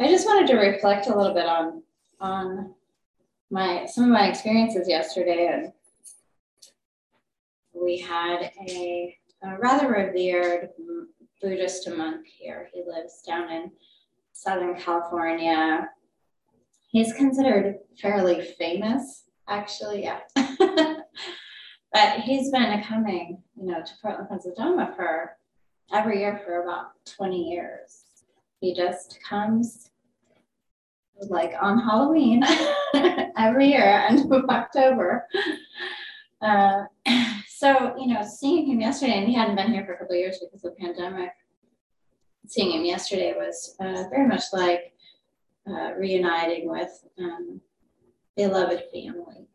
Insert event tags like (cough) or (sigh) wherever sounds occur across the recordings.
I just wanted to reflect a little bit on on my some of my experiences yesterday, and we had a, a rather revered Buddhist monk here. He lives down in Southern California. He's considered fairly famous, actually, yeah. (laughs) but he's been coming, you know, to Portland, Pennsylvania for every year for about 20 years. He just comes like on Halloween (laughs) every year, of (laughs) October. Uh, (clears throat) so, you know, seeing him yesterday, and he hadn't been here for a couple years because of the pandemic. Seeing him yesterday was uh, very much like uh, reuniting with um, beloved family.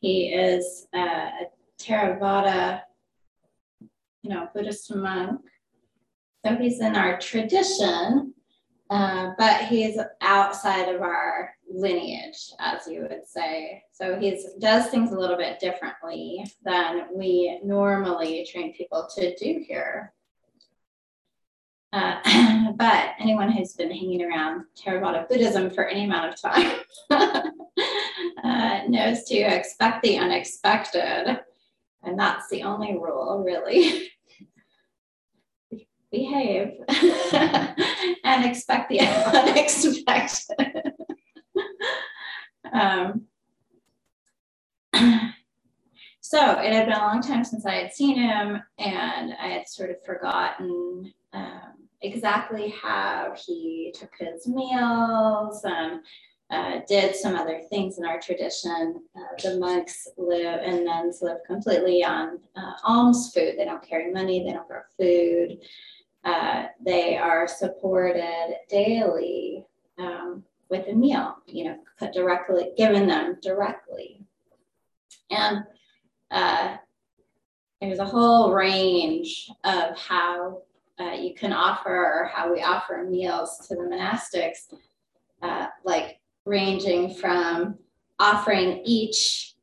He is uh, a Theravada, you know, Buddhist monk. So he's in our tradition, uh, but he's outside of our lineage, as you would say. So he does things a little bit differently than we normally train people to do here. Uh, (laughs) but anyone who's been hanging around Theravada Buddhism for any amount of time (laughs) uh, knows to expect the unexpected. And that's the only rule, really. (laughs) Behave (laughs) and expect the (laughs) unexpected. (laughs) um, (clears throat) so it had been a long time since I had seen him, and I had sort of forgotten um, exactly how he took his meals and uh, did some other things in our tradition. Uh, the monks live and nuns live completely on uh, alms food. They don't carry money, they don't grow food. Uh, they are supported daily um, with a meal, you know, put directly, given them directly. And uh, there's a whole range of how uh, you can offer or how we offer meals to the monastics, uh, like ranging from offering each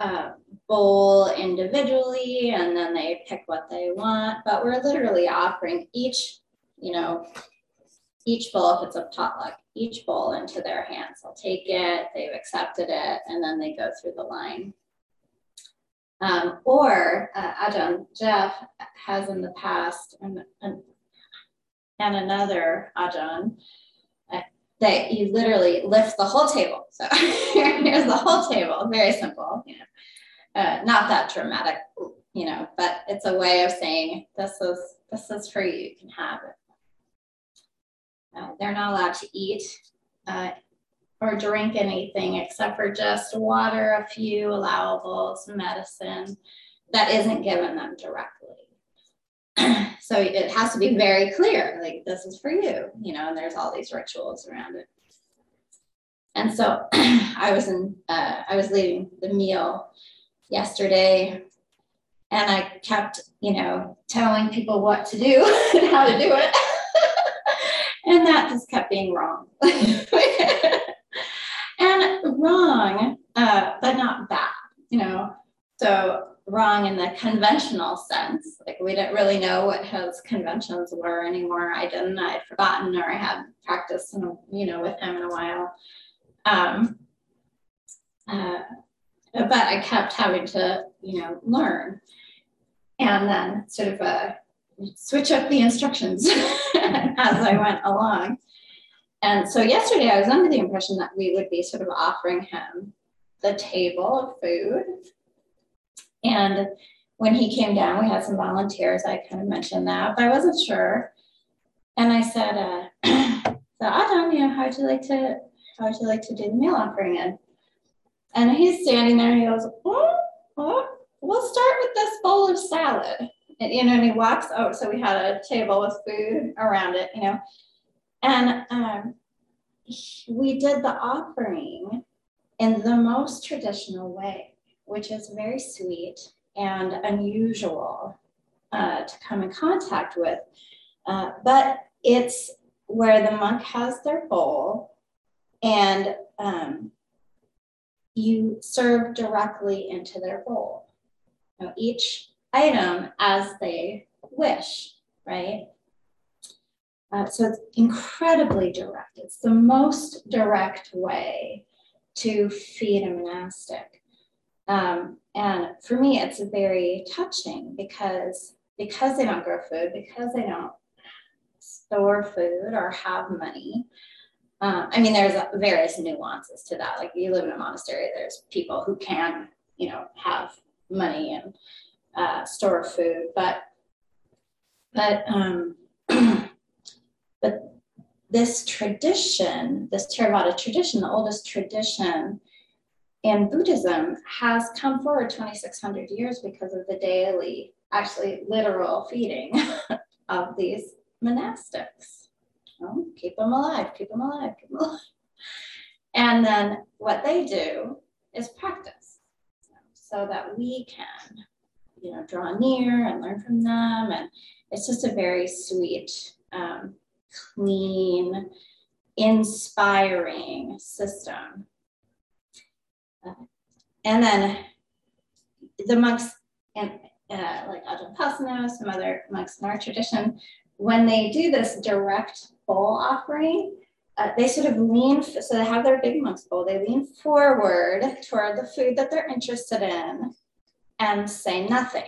uh, bowl individually and then they pick what they want, but we're literally offering each, you know, each bowl, if it's a potluck, each bowl into their hands. They'll take it, they've accepted it, and then they go through the line. Um, or uh, Jeff has in the past, and, and, and another Ajahn, that you literally lift the whole table. So (laughs) here's the whole table, very simple, you know, uh, not that dramatic, you know, but it's a way of saying this is this is for you, you can have it. Uh, they're not allowed to eat uh, or drink anything except for just water, a few allowables, medicine that isn't given them directly. (clears throat) so it has to be very clear, like this is for you, you know, and there's all these rituals around it. And so (clears throat) I was in, uh, I was leading the meal yesterday and I kept, you know, telling people what to do (laughs) and how to do it. (laughs) and that just kept being wrong. (laughs) and wrong, uh, but not bad, you know. So wrong in the conventional sense. Like we didn't really know what his conventions were anymore. I didn't. I'd forgotten, or I hadn't practiced, in you know, with him in a while. Um, uh, but I kept having to, you know, learn, and then sort of uh, switch up the instructions (laughs) as I went along. And so yesterday I was under the impression that we would be sort of offering him the table of food. And when he came down, we had some volunteers. I kind of mentioned that, but I wasn't sure. And I said, uh, (clears throat) so Adam, you know, how'd you like to how'd you like to do the meal offering in? And he's standing there and he goes, oh, oh, we'll start with this bowl of salad. And, you know, and he walks out. So we had a table with food around it, you know. And um, we did the offering in the most traditional way, which is very sweet and unusual uh, to come in contact with. Uh, but it's where the monk has their bowl and um, you serve directly into their bowl. Now, each item as they wish, right? Uh, so it's incredibly direct. It's the most direct way to feed a monastic. Um, and for me, it's very touching because because they don't grow food, because they don't store food or have money. Um, I mean, there's various nuances to that. Like you live in a monastery, there's people who can, you know, have money and uh, store food, but but um, (clears throat) but this tradition, this Theravada tradition, the oldest tradition in Buddhism, has come forward 2,600 years because of the daily, actually literal feeding (laughs) of these monastics. Keep them alive, keep them alive, keep them alive. And then what they do is practice so that we can, you know, draw near and learn from them. And it's just a very sweet, um, clean, inspiring system. And then the monks, and uh, like Ajahn Pasanno, some other monks in our tradition, when they do this direct bowl offering, uh, they sort of lean, so they have their big monk's bowl, they lean forward toward the food that they're interested in and say nothing.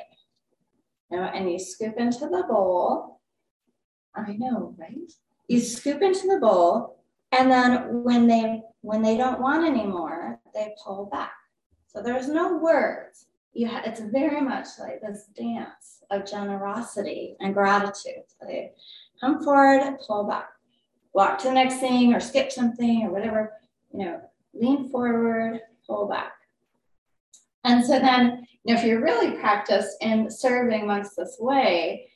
You know, and you scoop into the bowl. I know, right? You scoop into the bowl, and then when they when they don't want anymore, they pull back. So there's no words. You ha- it's very much like this dance of generosity and gratitude. They come forward, pull back, walk to the next thing, or skip something, or whatever. You know, lean forward, pull back. And so then, you know, if you're really practiced in serving monks this way,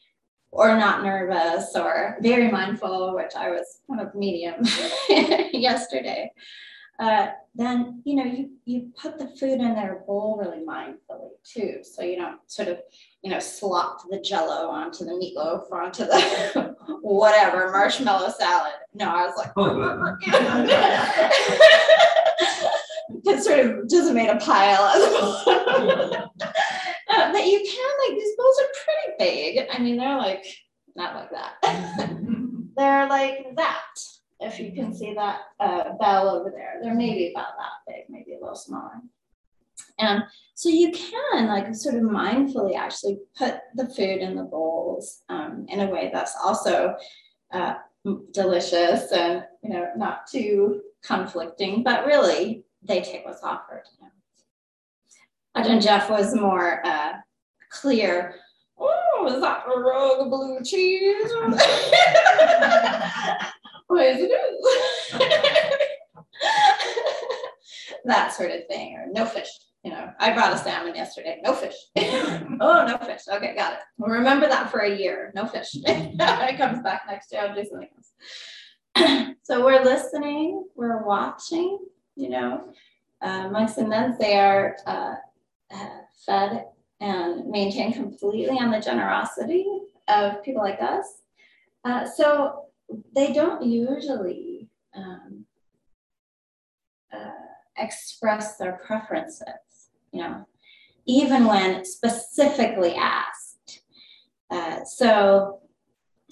or not nervous, or very mindful, which I was kind of medium (laughs) yesterday, uh, then you know you you put the food in their bowl really mindfully too, so you don't sort of you know slop the Jello onto the meatloaf or onto the (laughs) whatever marshmallow salad. No, I was like, it (laughs) sort of just made a pile of (laughs) uh, but you can like these bowls are pretty big. I mean, they're like not like that. they're like that if you can see that uh, bell over there, they're maybe about that big, maybe a little smaller. And so you can like sort of mindfully actually put the food in the bowls um, in a way that's also uh, delicious and you know not too conflicting, but really they take what's offered. You know. Ajahn Jeff was more uh, clear. Oh, is that a of blue cheese? (laughs) (laughs) It is. (laughs) that sort of thing, or no fish. You know, I brought a salmon yesterday. No fish. (laughs) oh, no fish. Okay, got it. We'll remember that for a year. No fish. (laughs) it comes back next year. I'll do something else. (clears throat) so we're listening. We're watching. You know, uh, monks and nuns they are uh, uh, fed and maintained completely on the generosity of people like us. Uh, so they don't usually um, uh, express their preferences, you know, even when specifically asked. Uh, so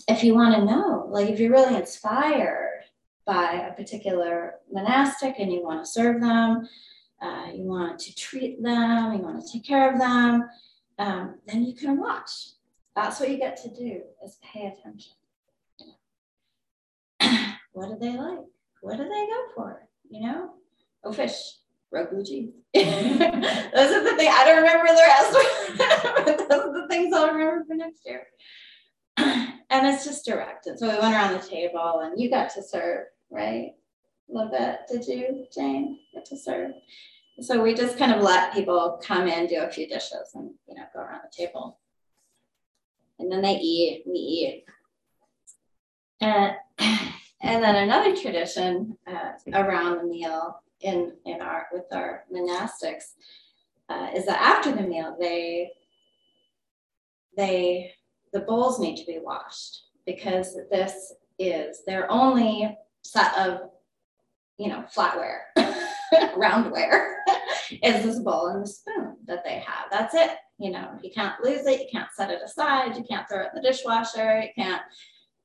if you want to know, like if you're really inspired by a particular monastic and you want to serve them, uh, you want to treat them, you want to take care of them, um, then you can watch. That's what you get to do is pay attention what do they like? What do they go for? You know? Oh, fish, rogu (laughs) cheese. those are the things I don't remember the rest, (laughs) but those are the things I'll remember for next year. (clears throat) and it's just directed. So we went around the table and you got to serve, right? A little. Did you, Jane, get to serve? So we just kind of let people come in, do a few dishes, and you know, go around the table. And then they eat, we eat. And (clears throat) and then another tradition uh, around the meal in, in our with our monastics uh, is that after the meal they they the bowls need to be washed because this is their only set of you know flatware (laughs) roundware (laughs) is this bowl and the spoon that they have. That's it. You know you can't lose it. You can't set it aside. You can't throw it in the dishwasher. You can't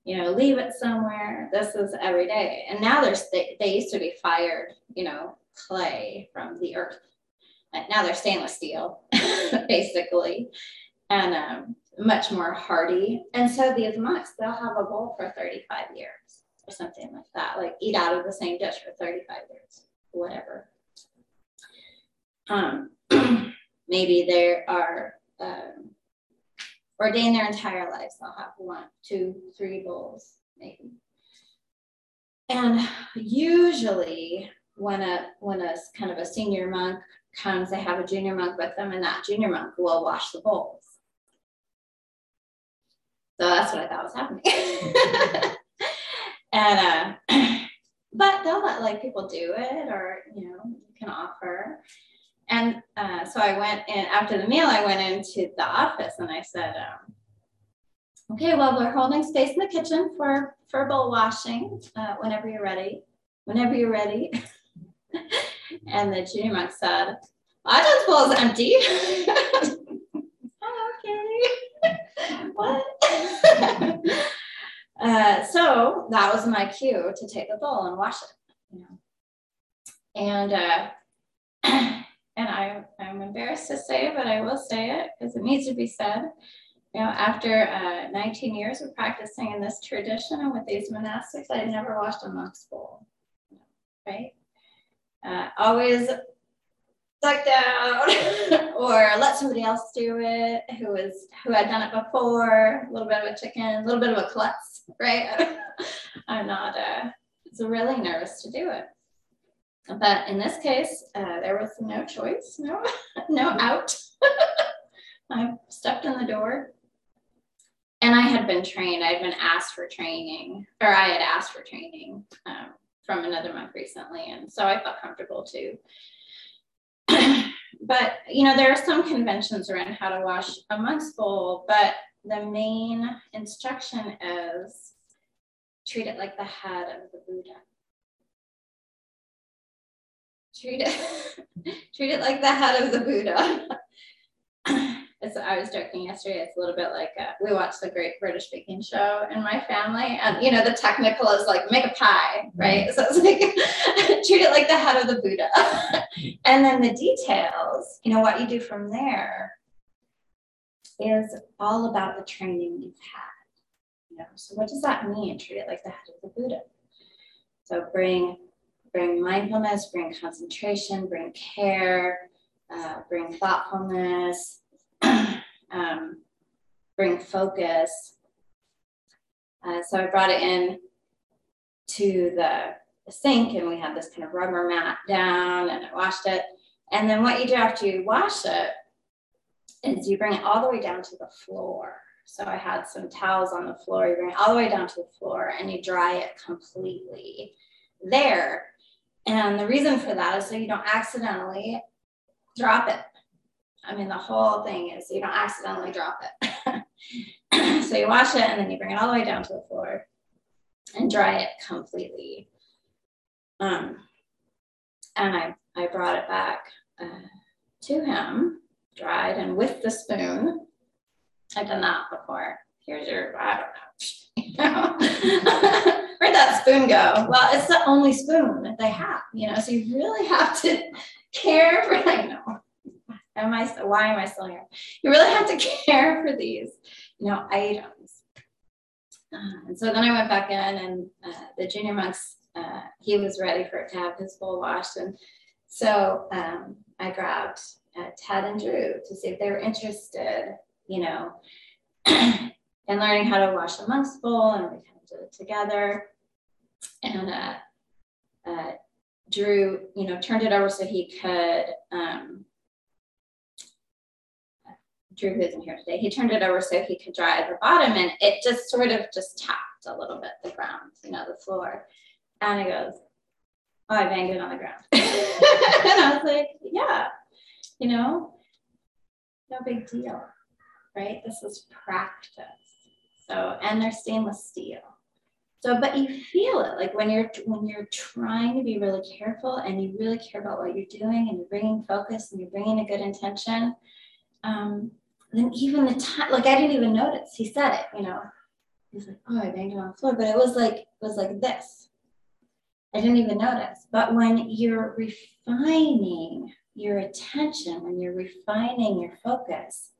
you know, leave it somewhere. This is every day. And now there's, they, they used to be fired, you know, clay from the earth. And now they're stainless steel, (laughs) basically, and um, much more hardy. And so these monks, they'll have a bowl for 35 years or something like that, like eat out of the same dish for 35 years, whatever. Um, (clears throat) maybe there are um, ordained their entire lives. They'll have one, two, three bowls, maybe. And usually, when a when a kind of a senior monk comes, they have a junior monk with them, and that junior monk will wash the bowls. So that's what I thought was happening. (laughs) and uh, (clears throat) but they'll let like people do it, or you know, you can offer. And uh, so I went in after the meal, I went into the office and I said, um, okay, well, we're holding space in the kitchen for, for bowl washing uh, whenever you're ready, whenever you're ready. (laughs) and the junior monk said, I just bowl is empty. (laughs) okay. (laughs) what? uh, so that was my cue to take the bowl and wash it. You know. And uh, (clears throat) and I, I'm embarrassed to say, but I will say it because it needs to be said. You know, after uh, 19 years of practicing in this tradition and with these monastics, I never washed a monk's bowl, right? Uh, always ducked out (laughs) or let somebody else do it who was who had done it before, a little bit of a chicken, a little bit of a klutz, right? (laughs) I'm not uh, so really nervous to do it. But in this case, uh, there was no choice, no, (laughs) no out. (laughs) I stepped in the door and I had been trained. I had been asked for training, or I had asked for training um, from another monk recently. And so I felt comfortable too. (clears throat) but, you know, there are some conventions around how to wash a monk's bowl, but the main instruction is treat it like the head of the Buddha treat it (laughs) treat it like the head of the Buddha. (laughs) As I was joking yesterday. It's a little bit like uh, we watched the Great British Baking Show in my family, and you know the technical is like make a pie, right? So it's like (laughs) treat it like the head of the Buddha, and then the details, you know, what you do from there is all about the training you've had. You know, so what does that mean? Treat it like the head of the Buddha. So bring bring mindfulness, bring concentration, bring care, uh, bring thoughtfulness, (clears throat) um, bring focus. Uh, so I brought it in to the, sink and we had this kind of rubber mat down and I washed it. And then what you do after you wash it is you bring it all the way down to the floor. So I had some towels on the floor, you bring it all the way down to the floor and you dry it completely there. And the reason for that is so you don't accidentally drop it. I mean, the whole thing is so you don't accidentally drop it. (laughs) so you wash it and then you bring it all the way down to the floor and dry it completely. Um, and I, I brought it back uh, to him, dried and with the spoon. I've done that before. Here's your, I don't know. (laughs) Where'd (laughs) that spoon go? Well, it's the only spoon that they have, you know, so you really have to care for, (laughs) I know, am I, why am I still here? You really have to (laughs) care for these, you know, items. Uh, and so then I went back in and uh, the junior monks, uh, he was ready for it to have his bowl washed. And so um, I grabbed uh, Ted and Drew to see if they were interested, you know, (clears throat) in learning how to wash a monk's bowl. And we kind of did it together and uh, uh, Drew, you know, turned it over so he could. Um, Drew, who isn't here today, he turned it over so he could dry the bottom, and it just sort of just tapped a little bit the ground, you know, the floor. And he goes, "Oh, I banged it on the ground," (laughs) and I was like, "Yeah, you know, no big deal, right? This is practice." So, and they're stainless steel. So, but you feel it like when you're when you're trying to be really careful and you really care about what you're doing and you're bringing focus and you're bringing a good intention. Um, then even the time, like I didn't even notice. He said it, you know. He's like, oh, I banged it on the floor, but it was like it was like this. I didn't even notice. But when you're refining your attention, when you're refining your focus,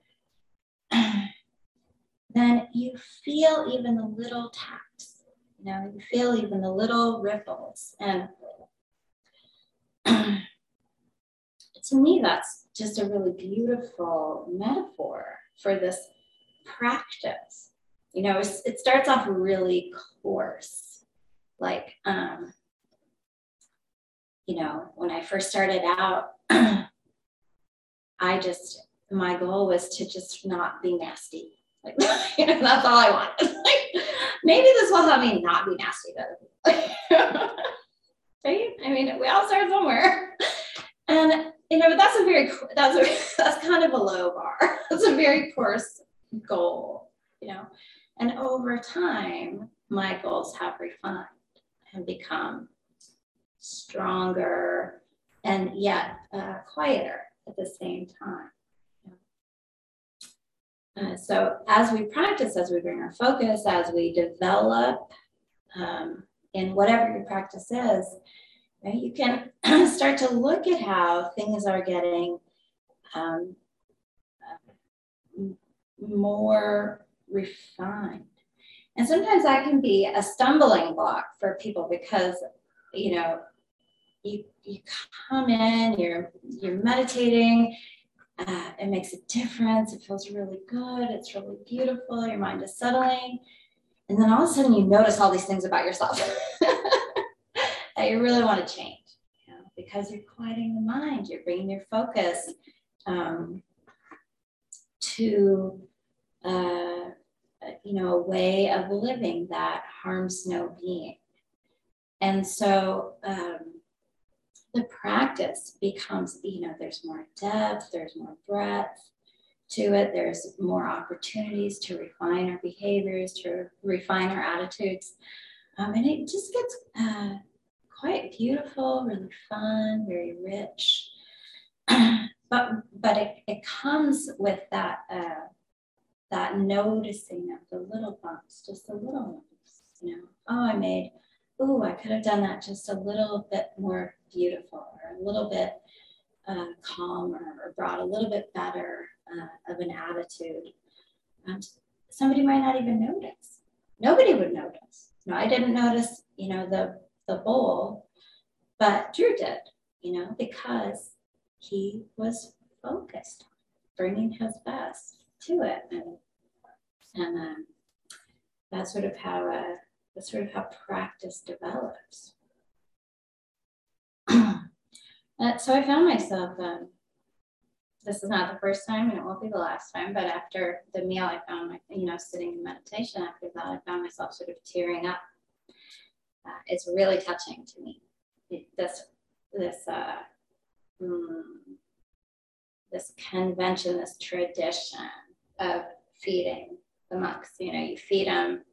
(clears throat) then you feel even the little taps. You know, you feel even the little ripples. And (clears throat) to me, that's just a really beautiful metaphor for this practice. You know, it starts off really coarse, like, um, you know, when I first started out, (clears throat) I just, my goal was to just not be nasty. Like, you (laughs) know, that's all I wanted. (laughs) like, maybe this will help me not be nasty though. (laughs) right? I mean, we all start somewhere. And you know, but that's a very that's a (laughs) that's kind of a low bar. (laughs) That's a very coarse goal, you know. And over time, my goals have refined and become stronger and yet uh, quieter at the same time. Uh, so as we practice, as we bring our focus, as we develop um, in whatever your practice is, right, you can (clears throat) start to look at how things are getting um, more refined. And sometimes that can be a stumbling block for people because, you know, you, you come in, you're you're meditating, uh, it makes a difference. It feels really good. It's really beautiful. Your mind is settling. And then all of a sudden, you notice all these things about yourself (laughs) that you really want to change you know, because you're quieting the mind. You're bringing your focus um, to, uh, you know, a way of living that harms no being. And so, um, the practice becomes, you know, there's more depth, there's more breadth to it, there's more opportunities to refine our behaviors, to refine our attitudes. Um, and it just gets uh, quite beautiful, really fun, very rich. (clears throat) but but it, it comes with that uh, that noticing of the little bumps, just the little ones, you know. Oh, I made oh, I could have done that just a little bit more beautiful or a little bit uh, calmer or brought a little bit better uh, of an attitude. Um, somebody might not even notice. Nobody would notice. No, I didn't notice, you know, the, the bowl, but Drew did, you know, because he was focused bringing his best to it. And, and um, that's sort of how uh, that's sort of how practice develops. Uh, so I found myself, um, this is not the first time and it won't be the last time, but after the meal, I found my, you know, sitting in meditation after that, I found myself sort of tearing up. Uh, it's really touching to me. It, this, this, uh, mm, this convention, this tradition of feeding the monks. You know, you feed them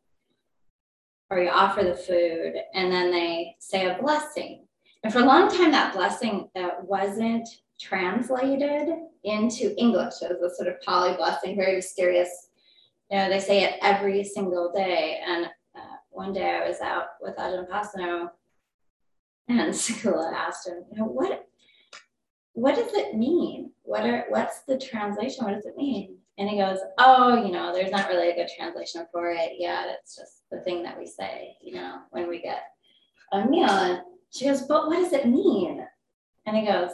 or you offer the food and then they say a blessing. And for a long time, that blessing that wasn't translated into English. It was a sort of Pali blessing, very mysterious. You know, they say it every single day. And uh, one day I was out with Ajahn Pasanno and (laughs) Sakula asked him, you know, what, what does it mean? What are, what's the translation? What does it mean? And he goes, Oh, you know, there's not really a good translation for it yet. It's just the thing that we say, you know, when we get a meal. She goes, But what does it mean? And he goes,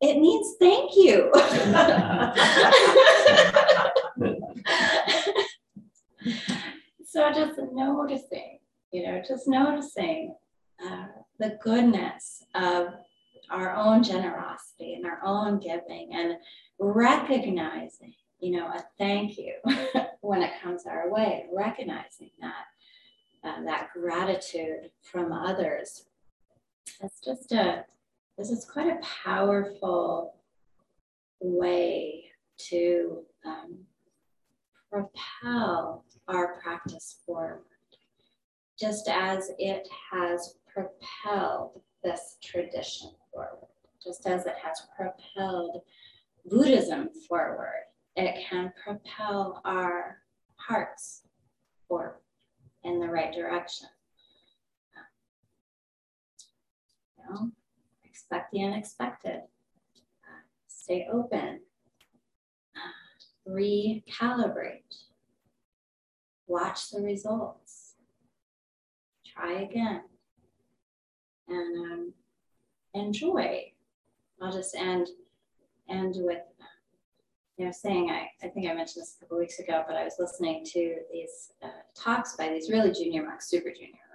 It means thank you. (laughs) so just noticing, you know, just noticing uh, the goodness of our own generosity and our own giving and recognizing you know, a thank you (laughs) when it comes our way, recognizing that uh, that gratitude from others. It's just a this is quite a powerful way to um, propel our practice forward, just as it has propelled this tradition forward, just as it has propelled Buddhism forward it can propel our hearts forward. in the right direction. Know, expect the unexpected. Stay open. Recalibrate. Watch the results. Try again. And um, enjoy. I'll just end end with you know saying I, I think I mentioned this a couple weeks ago, but I was listening to these uh, talks by these really junior monks, super junior,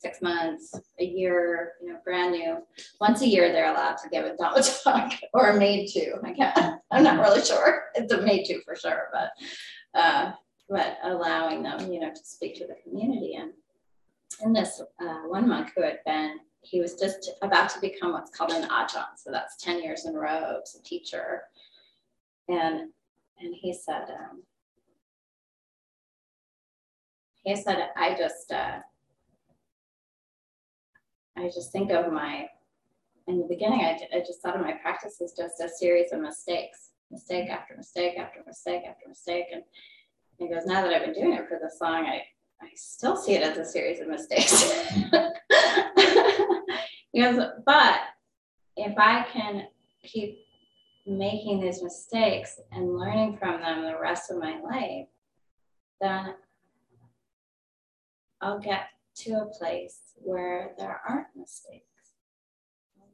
six months, a year, you know, brand new. Once a year, they're allowed to give a Dhamma (laughs) talk or made to. I can't, I'm not really sure. It's a made to for sure, but uh, but allowing them, you know, to speak to the community. And in this uh, one monk who had been he was just about to become what's called an ajahn. So that's 10 years in as a teacher. And, and he said, um, he said, I just, uh, I just think of my, in the beginning, I, I just thought of my practice as just a series of mistakes, mistake after mistake after mistake after mistake. And he goes, now that I've been doing it for this long, I, I still see it as a series of mistakes. (laughs) he goes, but if I can keep making these mistakes and learning from them the rest of my life, then I'll get to a place where there aren't mistakes,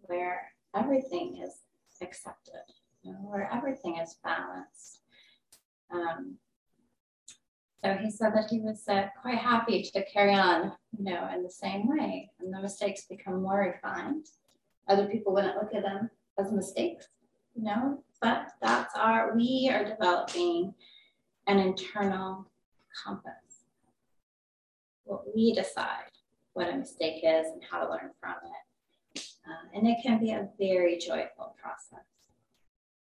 where everything is accepted, you know, where everything is balanced. Um, so he said that he was uh, quite happy to carry on, you know, in the same way, and the mistakes become more refined. Other people wouldn't look at them as mistakes, you know, but that's our, we are developing an internal compass. What we decide what a mistake is and how to learn from it. Uh, and it can be a very joyful process.